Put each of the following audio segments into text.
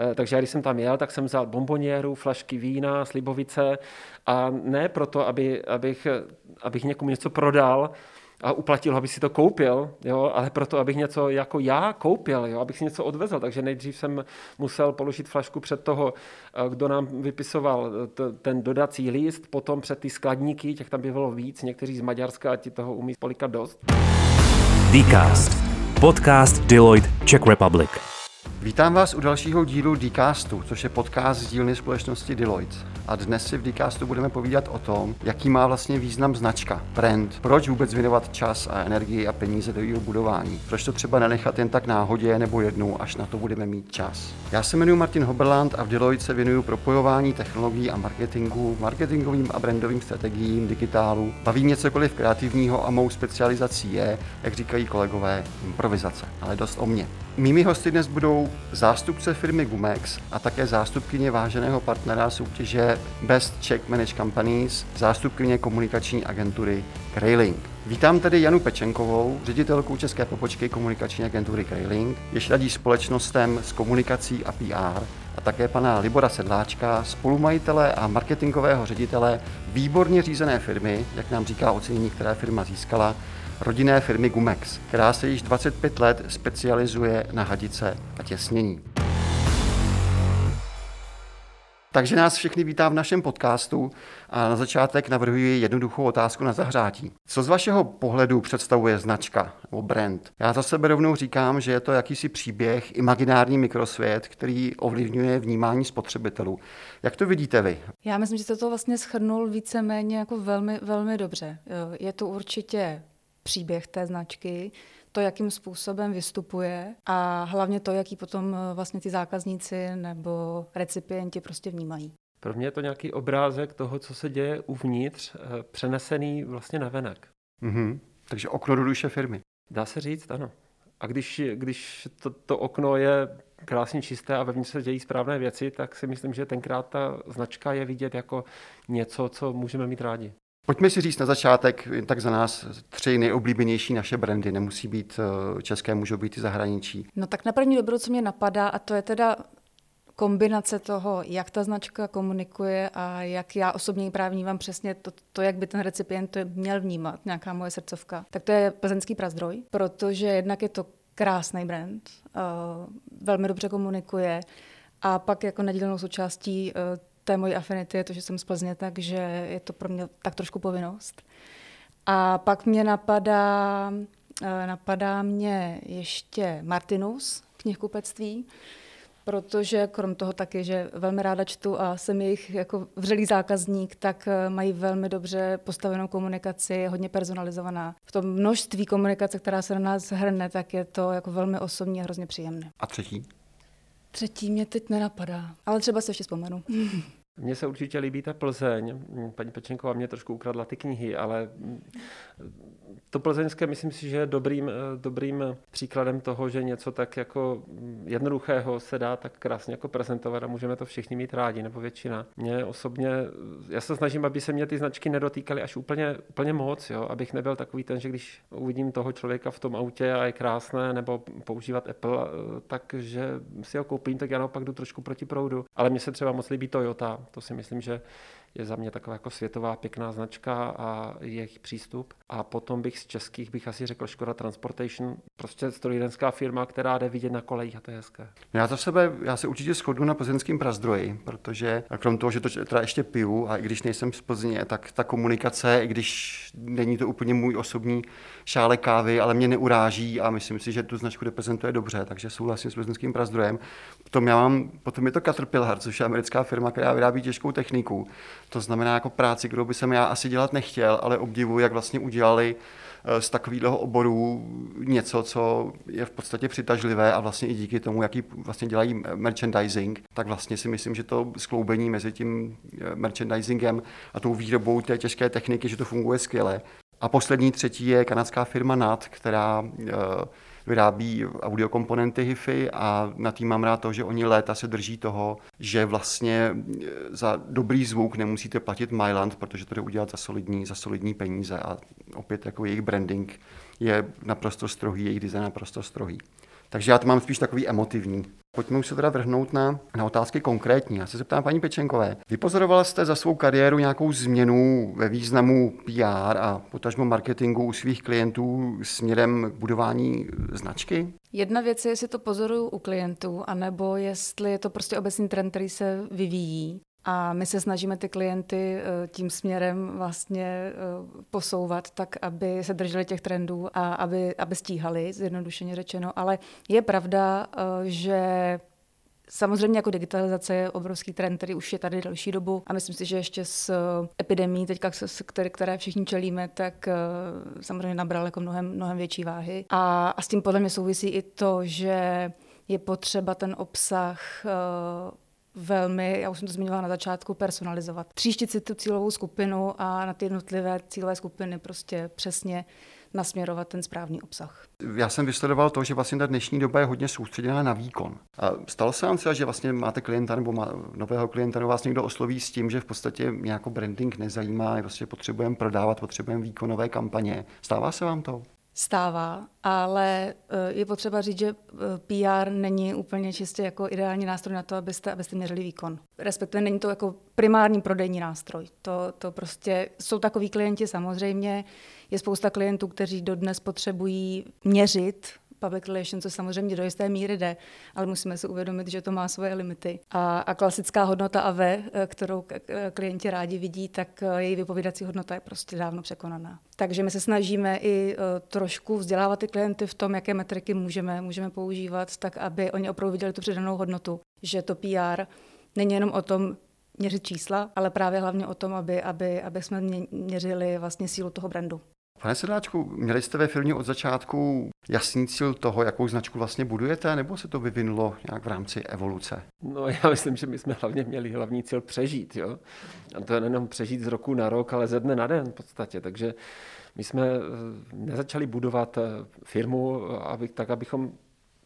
Eh, takže já, když jsem tam jel, tak jsem vzal bomboněru, flašky vína, slibovice a ne proto, aby, abych, abych někomu něco prodal, a uplatil, aby si to koupil, jo, ale proto, abych něco jako já koupil, jo, abych si něco odvezl. Takže nejdřív jsem musel položit flašku před toho, eh, kdo nám vypisoval t- ten dodací list, potom před ty skladníky, těch tam bylo víc, někteří z Maďarska a ti toho umí polikat dost. Dcast. Podcast Deloitte Czech Republic. Vítám vás u dalšího dílu Dcastu, což je podcast z dílny společnosti Deloitte. A dnes si v Dcastu budeme povídat o tom, jaký má vlastně význam značka, brand, proč vůbec věnovat čas a energii a peníze do jeho budování, proč to třeba nenechat jen tak náhodě nebo jednou, až na to budeme mít čas. Já se jmenuji Martin Hoberland a v Deloitte se věnuju propojování technologií a marketingu, marketingovým a brandovým strategiím, digitálu. Baví mě cokoliv kreativního a mou specializací je, jak říkají kolegové, improvizace. Ale dost o mě. Mými hosty dnes budou zástupce firmy Gumex a také zástupkyně váženého partnera soutěže Best Czech Managed Companies, zástupkyně komunikační agentury Krailing. Vítám tedy Janu Pečenkovou, ředitelku české pobočky komunikační agentury Krailing, jež radí společnostem s komunikací a PR, a také pana Libora Sedláčka, spolumajitele a marketingového ředitele výborně řízené firmy, jak nám říká ocenění, které firma získala, rodinné firmy Gumex, která se již 25 let specializuje na hadice a těsnění. Takže nás všechny vítám v našem podcastu a na začátek navrhuji jednoduchou otázku na zahřátí. Co z vašeho pohledu představuje značka nebo brand? Já za sebe rovnou říkám, že je to jakýsi příběh, imaginární mikrosvět, který ovlivňuje vnímání spotřebitelů. Jak to vidíte vy? Já myslím, že jste to vlastně schrnul víceméně jako velmi, velmi dobře. Je to určitě příběh té značky, to, jakým způsobem vystupuje a hlavně to, jaký potom eh, vlastně ty zákazníci nebo recipienti prostě vnímají. Pro mě je to nějaký obrázek toho, co se děje uvnitř, eh, přenesený vlastně na venek. Mm-hmm. Takže okno do duše firmy. Dá se říct, ano. A když, když to, to okno je krásně čisté a vevnitř se dějí správné věci, tak si myslím, že tenkrát ta značka je vidět jako něco, co můžeme mít rádi. Pojďme si říct na začátek, tak za nás, tři nejoblíbenější naše brandy. Nemusí být eh, české, můžou být i zahraničí. No tak na první dobrou, co mě napadá, a to je teda kombinace toho, jak ta značka komunikuje a jak já osobně ji právě vnímám přesně to, to, jak by ten recipient to měl vnímat, nějaká moje srdcovka, tak to je plzeňský prazdroj, protože jednak je to krásný brand, uh, velmi dobře komunikuje a pak jako nedílnou součástí uh, té mojí afinity je to, že jsem z Plzně, takže je to pro mě tak trošku povinnost. A pak mě napadá, eh, napadá mě ještě Martinus, knihkupectví, protože krom toho taky, že velmi ráda čtu a jsem jejich jako vřelý zákazník, tak eh, mají velmi dobře postavenou komunikaci, hodně personalizovaná. V tom množství komunikace, která se na nás hrne, tak je to jako velmi osobní a hrozně příjemné. A třetí? Třetí mě teď nenapadá, ale třeba se ještě vzpomenu. Mně se určitě líbí ta Plzeň. Paní Pečenková mě trošku ukradla ty knihy, ale to plzeňské myslím si, že je dobrým, dobrým příkladem toho, že něco tak jako jednoduchého se dá tak krásně jako prezentovat a můžeme to všichni mít rádi, nebo většina. Mě osobně, já se snažím, aby se mě ty značky nedotýkaly až úplně, úplně moc, jo? abych nebyl takový ten, že když uvidím toho člověka v tom autě a je krásné, nebo používat Apple, takže si ho koupím, tak já naopak jdu trošku proti proudu. Ale mně se třeba moc líbí Toyota, to si myslím, že je za mě taková jako světová pěkná značka a jejich přístup. A potom bych z českých bych asi řekl Škoda Transportation, prostě strojírenská firma, která jde vidět na kolejích a to je hezké. Já za sebe, já se určitě shodnu na plzeňském prazdroji, protože krom toho, že to teda ještě piju a i když nejsem z Plzně, tak ta komunikace, i když není to úplně můj osobní šále kávy, ale mě neuráží a myslím si, že tu značku reprezentuje dobře, takže souhlasím s plzeňským prazdrojem. Potom já mám, potom je to Caterpillar, což je americká firma, která těžkou techniku. To znamená jako práci, kterou by jsem já asi dělat nechtěl, ale obdivuji, jak vlastně udělali eh, z takového oboru něco, co je v podstatě přitažlivé a vlastně i díky tomu, jaký vlastně dělají merchandising, tak vlastně si myslím, že to skloubení mezi tím eh, merchandisingem a tou výrobou té těžké techniky, že to funguje skvěle. A poslední třetí je kanadská firma NAT, která eh, vyrábí audiokomponenty HIFI a na tým mám rád to, že oni léta se drží toho, že vlastně e, za dobrý zvuk nemusíte platit Myland, protože to jde udělat za solidní, za solidní peníze a opět jako jejich branding je naprosto strohý, jejich design naprosto strohý. Takže já to mám spíš takový emotivní. Pojďme už se teda vrhnout na, na otázky konkrétní. Já se zeptám paní Pečenkové. Vypozorovala jste za svou kariéru nějakou změnu ve významu PR a potažmo marketingu u svých klientů směrem k budování značky? Jedna věc je, jestli to pozoruju u klientů, anebo jestli je to prostě obecný trend, který se vyvíjí. A my se snažíme ty klienty eh, tím směrem vlastně eh, posouvat tak, aby se drželi těch trendů a aby, aby stíhali, zjednodušeně řečeno. Ale je pravda, eh, že Samozřejmě jako digitalizace je obrovský trend, který už je tady delší dobu a myslím si, že ještě s epidemí, teďka, které, které všichni čelíme, tak samozřejmě nabral jako mnohem, mnohem větší váhy. A, a s tím podle mě souvisí i to, že je potřeba ten obsah velmi, já už jsem to zmiňovala na začátku, personalizovat. Tříštit si tu cílovou skupinu a na ty jednotlivé cílové skupiny prostě přesně nasměrovat ten správný obsah. Já jsem vysledoval to, že vlastně ta dnešní doba je hodně soustředěná na výkon. A stalo se vám třeba, že vlastně máte klienta nebo má, nového klienta, nebo vás někdo osloví s tím, že v podstatě mě jako branding nezajímá, prostě potřebujeme prodávat, potřebujeme výkonové kampaně. Stává se vám to? Stává, ale eh, je potřeba říct, že eh, PR není úplně čistě jako ideální nástroj na to, abyste, abyste měřili výkon. Respektive není to jako primární prodejní nástroj. To, to prostě jsou takový klienti samozřejmě. Je spousta klientů, kteří dodnes potřebují měřit public relations, co samozřejmě do jisté míry jde, ale musíme si uvědomit, že to má svoje limity. A, a klasická hodnota AV, eh, kterou klienti rádi vidí, tak eh, její vypovídací hodnota je prostě dávno překonaná. Takže my se snažíme i eh, trošku vzdělávat ty klienty v tom, jaké metriky můžeme, můžeme používat, tak aby oni opravdu viděli tu přidanou hodnotu, že to PR není jenom o tom, měřit čísla, ale právě hlavně o tom, aby, aby, aby jsme měřili vlastně sílu toho brandu. Pane Sedláčku, měli jste ve firmě od začátku jasný cíl toho, jakou značku vlastně budujete, nebo se to vyvinulo nějak v rámci evoluce? No já myslím, že my jsme hlavně měli hlavní cíl přežít. Jo? A to je nejenom přežít z roku na rok, ale ze dne na den v podstatě. Takže my jsme eh, nezačali budovat eh, firmu aby, tak, abychom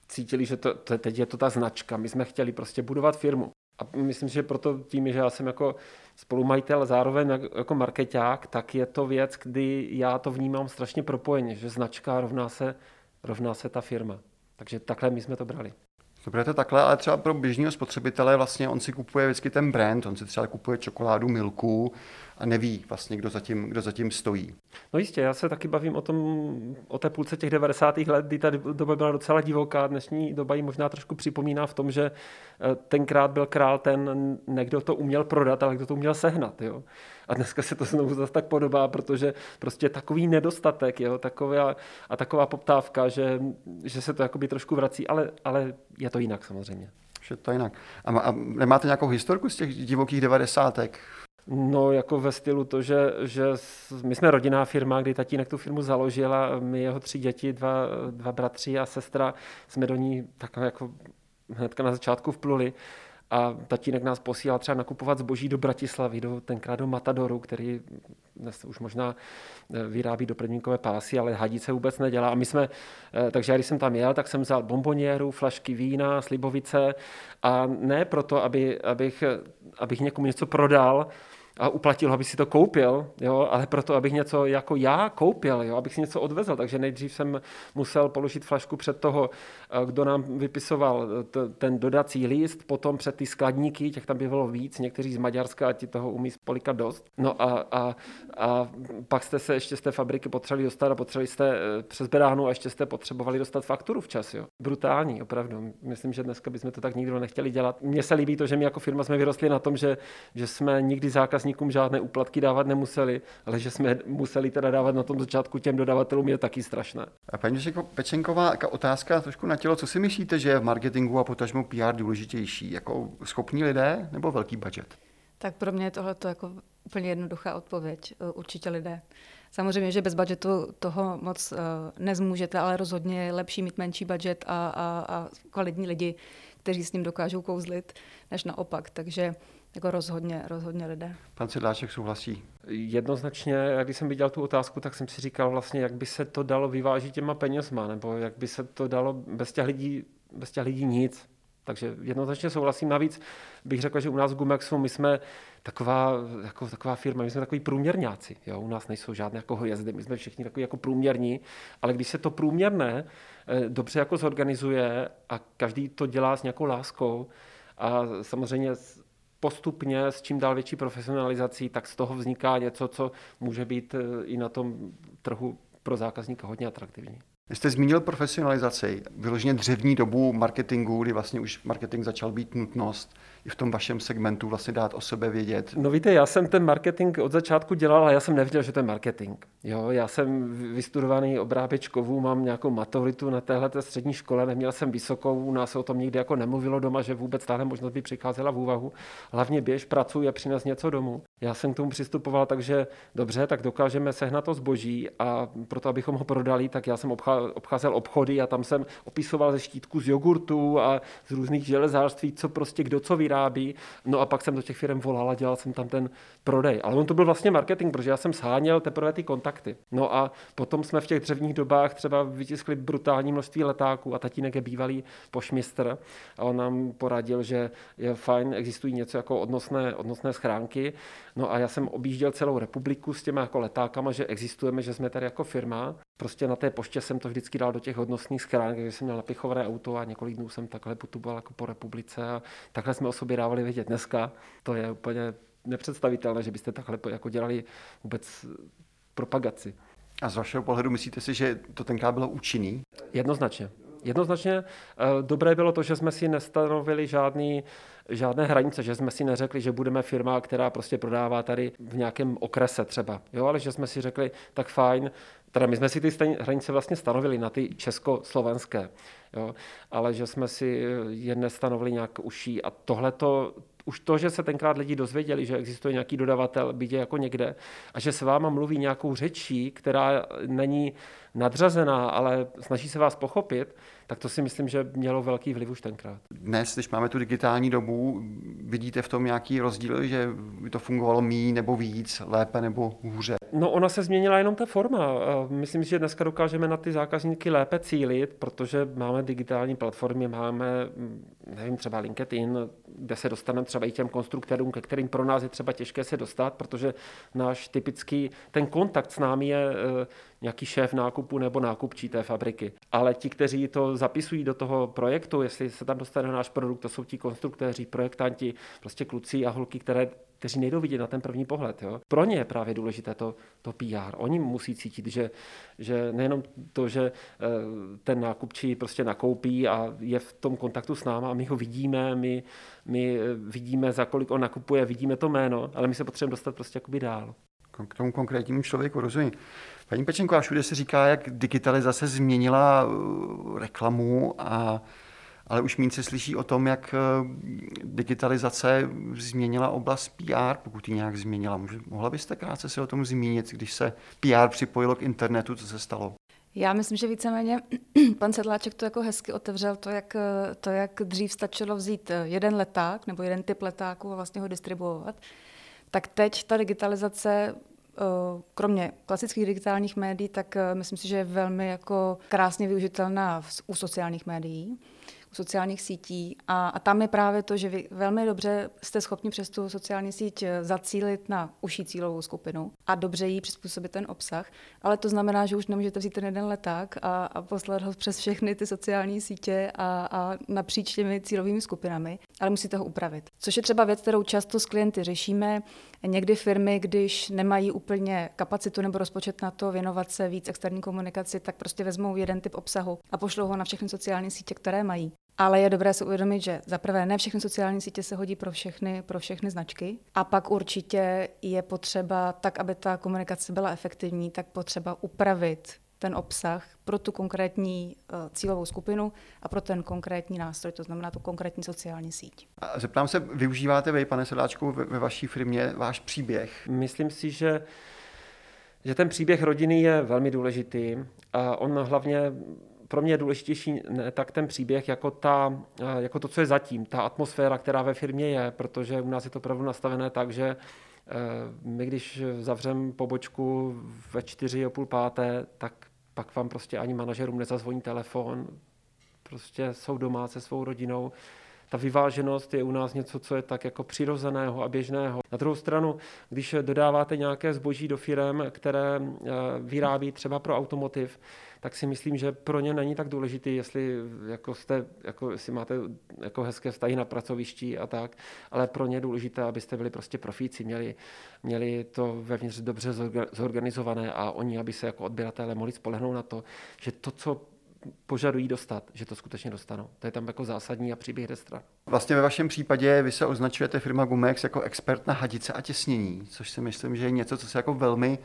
cítili, že to, to, teď je to ta značka. My jsme chtěli prostě budovat firmu. A myslím si, že proto tím, že já jsem jako spolumajitel zároveň jako marketák, tak je to věc, kdy já to vnímám strašně propojeně, že značka rovná se, rovná se ta firma. Takže takhle my jsme to brali. To to takhle, ale třeba pro běžného spotřebitele vlastně on si kupuje vždycky ten brand, on si třeba kupuje čokoládu Milku a neví vlastně, kdo zatím, kdo zatím stojí. No jistě, já se taky bavím o, tom, o té půlce těch 90. let, kdy ta doba byla docela divoká. Dnešní doba ji možná trošku připomíná v tom, že eh, tenkrát byl král ten, nekdo to uměl prodat, ale kdo to uměl sehnat. Jo? A dneska se to znovu zase tak podobá, protože prostě takový nedostatek jo? Taková, a taková poptávka, že, že se to jakoby trošku vrací, ale, ale je to jinak samozřejmě. Že to jinak. A, a nemáte nějakou historku z těch divokých devadesátek? No, jako ve stylu to, že, že my jsme rodinná firma, kdy tatínek tu firmu založil a my jeho tři děti, dva, dva bratři a sestra, jsme do ní tak jako hnedka na začátku vpluli. A tatínek nás posílal třeba nakupovat zboží do Bratislavy, do, tenkrát do Matadoru, který dnes už možná eh, vyrábí doplňkové pásy, ale hadice vůbec nedělá. A my jsme, eh, takže když jsem tam jel, tak jsem vzal bomboněru, flašky vína, slibovice a ne proto, aby, abych, abych někomu něco prodal, a uplatil, aby si to koupil, jo, ale proto, abych něco jako já koupil, jo, abych si něco odvezl. Takže nejdřív jsem musel položit flašku před toho, eh, kdo nám vypisoval t- ten dodací list, potom před ty skladníky, těch tam bylo víc, někteří z Maďarska, a ti toho umí spolikat dost. No a, a, a pak jste se ještě z té fabriky potřebovali dostat a potřebovali jste eh, přes beránu a ještě jste potřebovali dostat fakturu včas. Jo. Brutální, opravdu. Myslím, že dneska bychom to tak nikdo nechtěli dělat. Mně se líbí to, že my jako firma jsme vyrostli na tom, že, že jsme nikdy zákaz zákazníkům žádné úplatky dávat nemuseli, ale že jsme museli teda dávat na tom začátku těm dodavatelům je taky strašné. A paní Pečenková, otázka trošku na tělo. Co si myslíte, že je v marketingu a potažmo PR důležitější? Jako schopní lidé nebo velký budget? Tak pro mě je tohle jako úplně jednoduchá odpověď. E, určitě lidé. Samozřejmě, že bez budgetu toho moc uh, nezmůžete, ale rozhodně je lepší mít menší budget a, a, a kvalitní lidi, kteří s ním dokážou kouzlit, než naopak. Takže jako rozhodně, rozhodně lidé. Pan Sedláček souhlasí? Jednoznačně, když jsem viděl tu otázku, tak jsem si říkal vlastně, jak by se to dalo vyvážit těma penězma, nebo jak by se to dalo bez těch lidí, bez těch lidí nic. Takže jednoznačně souhlasím. Navíc bych řekl, že u nás v Gumexu my jsme taková, jako, taková firma, my jsme takový průměrňáci. Jo? U nás nejsou žádné jako hvězdy, my jsme všichni takový jako průměrní, ale když se to průměrné eh, dobře jako zorganizuje a každý to dělá s nějakou láskou a samozřejmě postupně s čím dál větší profesionalizací, tak z toho vzniká něco, co může být eh, i na tom trhu pro zákazníka hodně atraktivní. Jste zmínil profesionalizaci, vyloženě dřevní dobu marketingu, kdy vlastně už marketing začal být nutnost i v tom vašem segmentu vlastně dát o sebe vědět? No víte, já jsem ten marketing od začátku dělal, ale já jsem nevěděl, že to je marketing. Jo, já jsem vystudovaný obráběč kovů, mám nějakou maturitu na téhle střední škole, neměl jsem vysokou, u nás se o tom nikdy jako nemluvilo doma, že vůbec tahle možnost by přicházela v úvahu. Hlavně běž, pracuj a přines něco domů. Já jsem k tomu přistupoval takže dobře, tak dokážeme sehnat to zboží a proto, abychom ho prodali, tak já jsem obcházel obchody a tam jsem opisoval ze štítku z jogurtu a z různých železářství, co prostě kdo co vyrábí. No a pak jsem do těch firm volal a dělal jsem tam ten prodej. Ale on to byl vlastně marketing, protože já jsem sháněl teprve ty kontakty. No a potom jsme v těch dřevních dobách třeba vytiskli brutální množství letáků a tatínek je bývalý pošmistr a on nám poradil, že je fajn, existují něco jako odnosné, odnosné schránky. No a já jsem objížděl celou republiku s těmi jako letákama, že existujeme, že jsme tady jako firma. Prostě na té poště jsem to vždycky dal do těch hodnostných schránek, že jsem měl napichované auto a několik dnů jsem takhle putoval jako po republice a takhle jsme o sobě dávali vědět dneska. To je úplně nepředstavitelné, že byste takhle jako dělali vůbec propagaci. A z vašeho pohledu myslíte si, že to tenkrát bylo účinný? Jednoznačně. Jednoznačně eh, dobré bylo to, že jsme si nestanovili žádný, žádné hranice, že jsme si neřekli, že budeme firma, která prostě prodává tady v nějakém okrese třeba, jo, ale že jsme si řekli, tak fajn, teda my jsme si ty hranice vlastně stanovili na ty československé, jo, ale že jsme si je nestanovili nějak uší a tohle to už to, že se tenkrát lidi dozvěděli, že existuje nějaký dodavatel, bytě jako někde, a že se váma mluví nějakou řečí, která není nadřazená, ale snaží se vás pochopit, tak to si myslím, že mělo velký vliv už tenkrát. Dnes, když máme tu digitální dobu, vidíte v tom nějaký rozdíl, že by to fungovalo mí nebo víc, lépe nebo hůře? No ona se změnila jenom ta forma. Myslím, že dneska dokážeme na ty zákazníky lépe cílit, protože máme digitální platformy, máme, nevím, třeba LinkedIn, kde se dostaneme třeba i těm konstruktorům, ke kterým pro nás je třeba těžké se dostat, protože náš typický, ten kontakt s námi je eh, nějaký šéf nákupu nebo nákupčí té fabriky. Ale ti, kteří to zapisují do toho projektu, jestli se tam dostane náš produkt, to jsou ti konstruktéři, projektanti, prostě kluci a holky, které kteří nejdou vidět na ten první pohled. Jo. Pro ně je právě důležité to, to PR. Oni musí cítit, že, že nejenom to, že eh, ten nákupčí prostě nakoupí a je v tom kontaktu s náma a my ho vidíme, my, my eh, vidíme, za kolik on nakupuje, vidíme to jméno, ale my se potřebujeme dostat prostě jakoby dál. K tomu konkrétnímu člověku rozumím. Paní Pečenko, a všude se říká, jak digitalizace změnila uh, reklamu, a, ale už méně se slyší o tom, jak uh, digitalizace změnila oblast PR, pokud ji nějak změnila. Mohla byste krátce se o tom zmínit, když se PR připojilo k internetu, co se stalo? Já myslím, že víceméně pan Sedláček to jako hezky otevřel, to jak, to, jak dřív stačilo vzít jeden leták nebo jeden typ letáku a vlastně ho distribuovat. Tak teď ta digitalizace kromě klasických digitálních médií, tak eh, myslím si, že je velmi jako krásně využitelná u sociálních médií sociálních sítí. A, a tam je právě to, že vy velmi dobře jste schopni přes tu sociální síť eh, zacílit na uší cílovou skupinu a dobře jí přizpůsobit ten obsah. Ale to znamená, že už nemůžete vzít ten jeden leták a, a poslat ho přes všechny ty sociální sítě a, a napříč těmi cílovými skupinami, ale musíte ho upravit. Což je třeba věc, kterou často s klienty řešíme. Někdy firmy, když nemají úplně kapacitu nebo rozpočet na to věnovat se víc externí komunikaci, tak prostě vezmou jeden typ obsahu a pošlou ho na všechny sociální sítě, které mají. Ale je dobré si uvědomit, že za prvé ne všechny sociální sítě se hodí pro všechny, pro všechny značky. A pak určitě je potřeba, tak aby ta komunikace byla efektivní, tak potřeba upravit ten obsah pro tu konkrétní uh, cílovou skupinu a pro ten konkrétní nástroj, to znamená tu konkrétní sociální síť. A zeptám se, využíváte vy, pane Sedáčku, ve, ve vaší firmě váš příběh? Myslím si, že že ten příběh rodiny je velmi důležitý a on hlavně pro mě je důležitější ne tak ten příběh, jako, ta, jako to, co je zatím, ta atmosféra, která ve firmě je, protože u nás je to opravdu nastavené tak, že my, když zavřeme pobočku ve čtyři o půl páté, tak pak vám prostě ani manažerům nezazvoní telefon, prostě jsou doma se svou rodinou. Ta vyváženost je u nás něco, co je tak jako přirozeného a běžného. Na druhou stranu, když dodáváte nějaké zboží do firm, které eh, vyrábí třeba pro automotiv, tak si myslím, že pro ně není tak důležitý, jestli jako jste, jako, jestli máte jako hezké vztahy na pracovišti a tak, ale pro ně je důležité, abyste byli prostě profíci, měli, měli to vevnitř dobře zorganizované a oni, aby se jako odběratele mohli spolehnout na to, že to, co požadují dostat, že to skutečně dostanou. To je tam jako zásadní a příběh destra. Vlastně ve vašem případě vy se označujete firma Gumex jako expert na hadice a těsnění, což si myslím, že je něco, co se jako velmi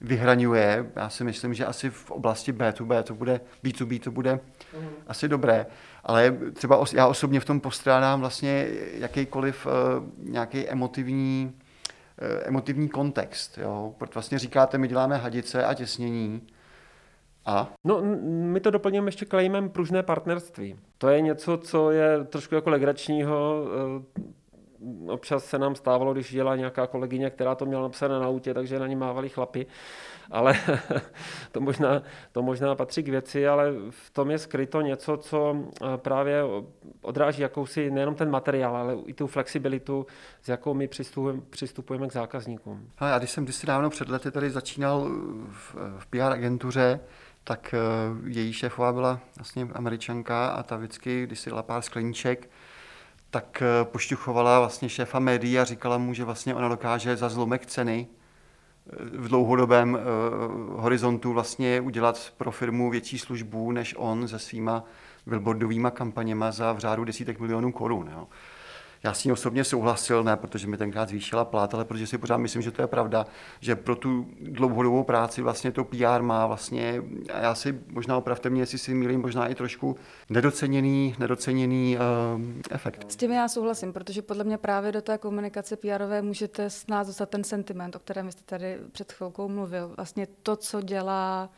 vyhraňuje. Já si myslím, že asi v oblasti B2B to bude, B2B to bude uh-huh. asi dobré, ale třeba os, já osobně v tom postrádám vlastně jakýkoliv uh, nějaký emotivní, uh, emotivní kontext. Jo? Proto vlastně říkáte, my děláme hadice a těsnění, a? No, my to doplňujeme ještě klejmem pružné partnerství. To je něco, co je trošku jako legračního. Eh, občas se nám stávalo, když dělá nějaká kolegyně, která to měla napsané na autě, takže na ní mávali chlapy. Ale to možná, to možná patří k věci, ale v tom je skryto něco, co eh, právě odráží jakousi nejenom ten materiál, ale i tu flexibilitu, s jakou my přistupujeme, přistupujeme k zákazníkům. A já když jsem kdysi dávno před lety tady začínal v, v PR agentuře, tak eh, její šéfová byla vlastně američanka a ta vždycky, když si dala pár skleníček, tak eh, pošťuchovala vlastně šéfa médií a říkala mu, že vlastně ona dokáže za zlomek ceny eh, v dlouhodobém horizontu vlastně udělat pro firmu větší službu, než on se svýma billboardovými kampaněma za v řádu desítek milionů korun. Jo. Já s ní osobně souhlasil, ne protože mi tenkrát zvýšila plát, ale protože si pořád myslím, že to je pravda, že pro tu dlouhodobou práci vlastně to PR má vlastně, a já si možná opravte mě, jestli si mýlím, možná i trošku nedoceněný, nedoceněný uh, efekt. S tím já souhlasím, protože podle mě právě do té komunikace PRové můžete s nás dostat ten sentiment, o kterém jste tady před chvilkou mluvil. Vlastně to, co dělá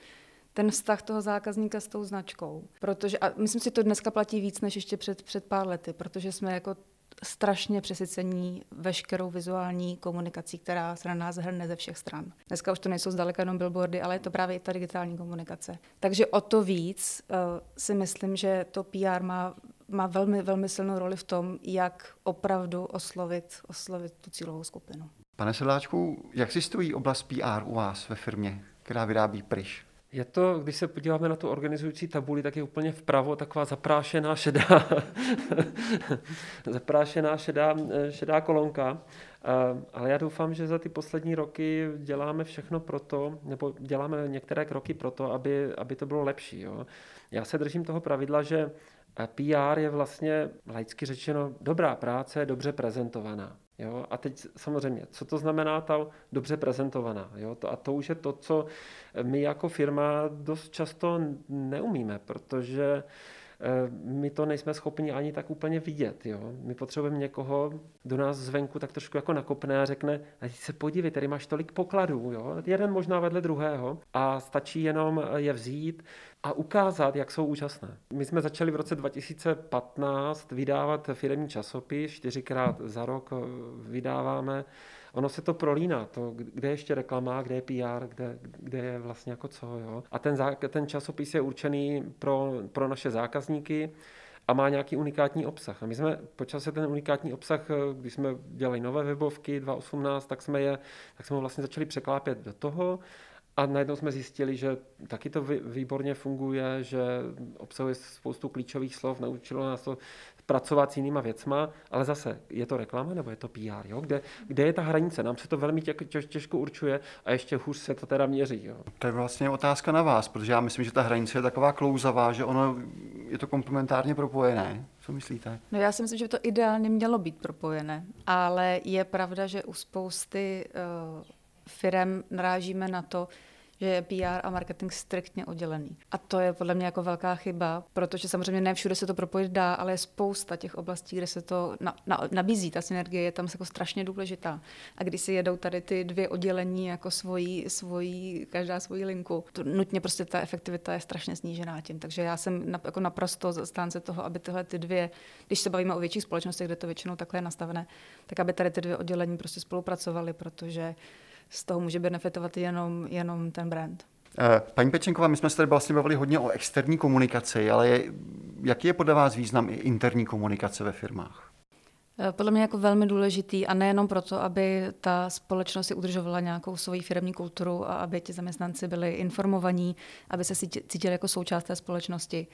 ten vztah toho zákazníka s tou značkou. Protože, a myslím si, to dneska platí víc než ještě před, před pár lety, protože jsme jako strašně přesycení veškerou vizuální komunikací, která se na nás hrne ze všech stran. Dneska už to nejsou zdaleka jenom billboardy, ale je to právě i ta digitální komunikace. Takže o to víc uh, si myslím, že to PR má má velmi, velmi silnou roli v tom, jak opravdu oslovit, oslovit tu cílovou skupinu. Pane Sedláčku, jak si stojí oblast PR u vás ve firmě, která vyrábí pryš? Je to, když se podíváme na tu organizující tabuli, tak je úplně vpravo taková zaprášená šedá, zaprášená šedá, šedá kolonka. Ale já doufám, že za ty poslední roky děláme všechno pro to, nebo děláme některé kroky pro to, aby, aby to bylo lepší. Jo. Já se držím toho pravidla, že PR je vlastně laicky řečeno dobrá práce, dobře prezentovaná. Jo? A teď samozřejmě, co to znamená ta dobře prezentovaná? Jo? To, a to už je to, co my jako firma dost často neumíme, protože Eh, my to nejsme schopni ani tak úplně vidět. Jo? My potřebujeme někoho, do nás zvenku tak trošku jako nakopne a řekne, a se podívej, tady máš tolik pokladů, jo? jeden možná vedle druhého a stačí jenom je vzít a ukázat, jak jsou úžasné. My jsme začali v roce 2015 vydávat firmní časopis, čtyřikrát za rok eh, vydáváme ono se to prolíná, to, kde je ještě reklama, kde je PR, kde, kde je vlastně jako co. Jo? A ten, ten časopis je určený pro, pro naše zákazníky a má nějaký unikátní obsah. A my jsme počas ten unikátní obsah, když jsme dělali nové webovky 2018, tak jsme je, tak jsme ho vlastně začali překlápět do toho a najednou jsme zjistili, že taky to výborně funguje, že obsahuje spoustu klíčových slov, naučilo nás to pracovat s jinýma věcma, ale zase, je to reklama nebo je to PR, jo? Kde, kde je ta hranice? Nám se to velmi tě, tě, těžko určuje a ještě hůř se to teda měří. Jo? To je vlastně otázka na vás, protože já myslím, že ta hranice je taková klouzavá, že ono je to komplementárně propojené. Co myslíte? No já si myslím, že by to ideálně mělo být propojené, ale je pravda, že u spousty uh, firm narážíme na to, že je PR a marketing striktně oddělený. A to je podle mě jako velká chyba, protože samozřejmě ne všude se to propojit dá, ale je spousta těch oblastí, kde se to na, na, nabízí. Ta synergie je tam jako strašně důležitá. A když si jedou tady ty dvě oddělení jako svojí, svojí každá svoji linku, to nutně prostě ta efektivita je strašně snížená tím. Takže já jsem na, jako naprosto zastánce toho, aby tyhle ty dvě, když se bavíme o větších společnostech, kde to většinou takhle je nastavené, tak aby tady ty dvě oddělení prostě spolupracovaly, protože z toho může benefitovat jenom, jenom ten brand. Eh, paní Pečenková, my jsme se tady vlastně bavili hodně o externí komunikaci, ale je, jaký je podle vás význam i interní komunikace ve firmách? Eh, podle mě jako velmi důležitý a nejenom proto, aby ta společnost si udržovala nějakou svoji firmní kulturu a aby ti zaměstnanci byli informovaní, aby se cítili jako součást té společnosti,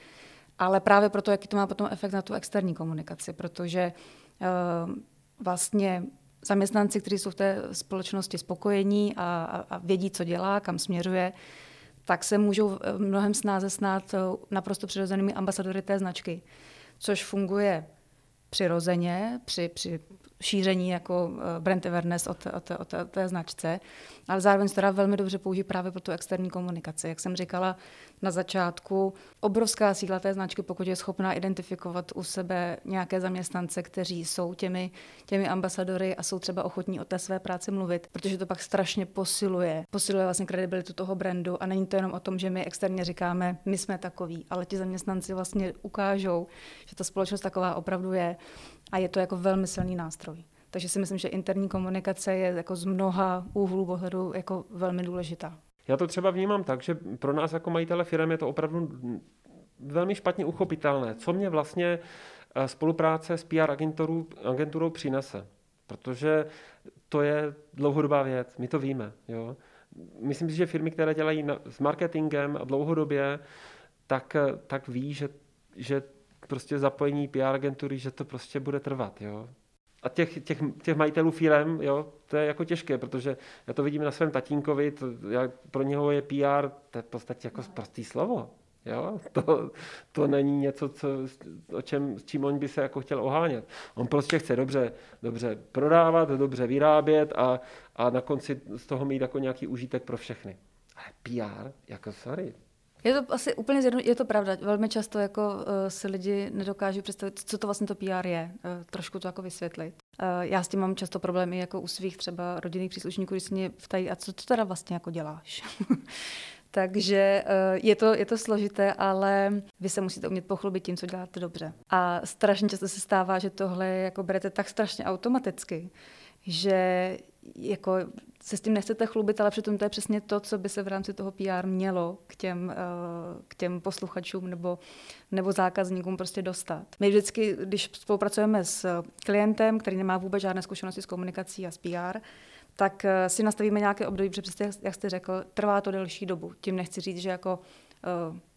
ale právě proto, jaký to má potom efekt na tu externí komunikaci, protože uh, vlastně zaměstnanci, kteří jsou v té společnosti spokojení a, a, vědí, co dělá, kam směřuje, tak se můžou mnohem snáze snát naprosto přirozenými ambasadory té značky, což funguje přirozeně při, při šíření jako eh, brand awareness o té, o té, o té, o té značce, ale zároveň se teda velmi dobře použít právě pro tu externí komunikaci. Jak jsem říkala na začátku, obrovská síla té značky, pokud je schopná identifikovat u sebe nějaké zaměstnance, kteří jsou těmi, těmi ambasadory a jsou třeba ochotní o té své práci mluvit, protože to pak strašně posiluje. Posiluje vlastně kredibilitu toho brandu a není to jenom o tom, že my externě říkáme, my jsme takový, ale ti zaměstnanci vlastně ukážou, že ta společnost taková opravdu je a je to jako velmi silný nástroj. Takže si myslím, že interní komunikace je jako z mnoha úhlů pohledu jako velmi důležitá. Já to třeba vnímám tak, že pro nás jako majitele firm je to opravdu velmi špatně uchopitelné. Co mě vlastně eh, spolupráce s PR agenturou, agenturou přinese? Protože to je dlouhodobá věc, my to víme. Jo? Myslím si, že firmy, které dělají na, s marketingem dlouhodobě, tak, eh, tak ví, že, že prostě zapojení PR agentury, že to prostě bude trvat, jo. A těch, těch, těch majitelů firm, jo, to je jako těžké, protože já to vidím na svém tatínkovi, to, já, pro něho je PR, to je v podstatě jako prostý slovo. Jo? To, to není něco, co, o čem, s čím on by se jako chtěl ohánět. On prostě chce dobře, dobře prodávat, dobře vyrábět a, a na konci z toho mít jako nějaký užitek pro všechny. Ale PR, jako sorry, je to asi úplně zjedno, je to pravda. Velmi často jako uh, si lidi nedokáží představit, co to vlastně to PR je. Uh, trošku to jako vysvětlit. Uh, já s tím mám často problémy jako u svých třeba rodinných příslušníků, když se mě ptají, a co to teda vlastně jako děláš? Takže je to, je to složité, ale vy se musíte umět pochlubit tím, co děláte dobře. A strašně často se stává, že tohle jako berete tak strašně automaticky, že jako se s tím nechcete chlubit, ale přitom to je přesně to, co by se v rámci toho PR mělo k těm, eh, k těm posluchačům nebo, nebo zákazníkům prostě dostat. My vždycky, když spolupracujeme s klientem, který nemá vůbec žádné zkušenosti s komunikací a s PR, tak eh, si nastavíme nějaké období, protože přesně, jak jste řekl, trvá to delší dobu. Tím nechci říct, že jako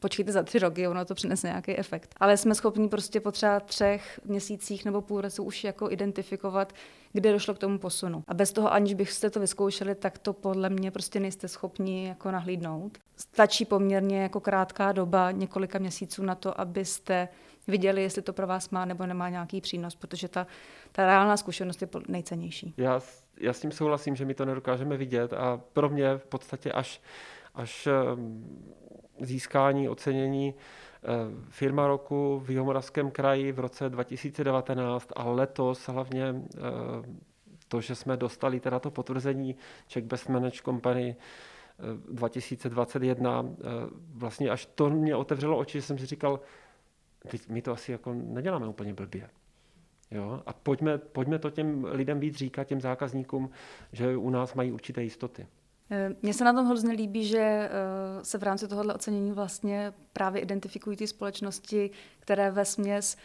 počkejte za tři roky, ono to přinese nějaký efekt. Ale jsme schopni prostě po třeba třech měsících nebo půl roku už jako identifikovat, kde došlo k tomu posunu. A bez toho, aniž byste to vyzkoušeli, tak to podle mě prostě nejste schopni jako nahlídnout. Stačí poměrně jako krátká doba, několika měsíců na to, abyste viděli, jestli to pro vás má nebo nemá nějaký přínos, protože ta, ta reálná zkušenost je nejcennější. Já, já s tím souhlasím, že my to nedokážeme vidět a pro mě v podstatě až, až ehm, získání ocenění eh, firma roku v Jihomoravském kraji v roce 2019 a letos hlavně eh, to, že jsme dostali teda to potvrzení Czech Best Managed Company 2021, eh, vlastně až to mě otevřelo oči, že jsem si říkal, teď my to asi jako neděláme úplně blbě. Jo? A pojďme, pojďme to těm lidem víc říkat, těm zákazníkům, že u nás mají určité jistoty. Eh, mně se na tom hrozně líbí, že eh, se v rámci tohohle ocenění vlastně právě identifikují ty společnosti, které ve směs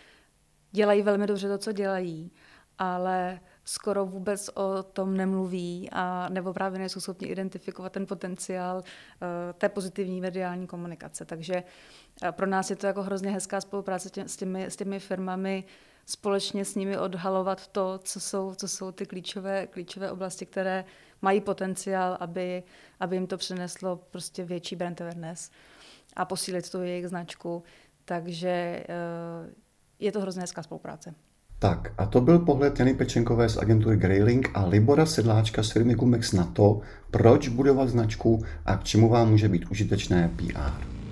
dělají velmi dobře to, co dělají, ale skoro vůbec o tom nemluví a nebo právě nejsou schopni identifikovat ten potenciál eh, té pozitivní mediální komunikace. Takže pro nás je to jako hrozně hezká spolupráce s těmi, s těmi firmami, společně s nimi odhalovat to, co jsou, co jsou ty klíčové, klíčové oblasti, které mají potenciál, aby, aby jim to přineslo prostě větší brand awareness a posílit tu jejich značku. Takže eh, je to hrozně hezká spolupráce. Tak a to byl pohled Jany Pečenkové z agentury Grayling a Libora Sedláčka z firmy Gumex na to, proč budovat značku a k čemu vám může být užitečné PR.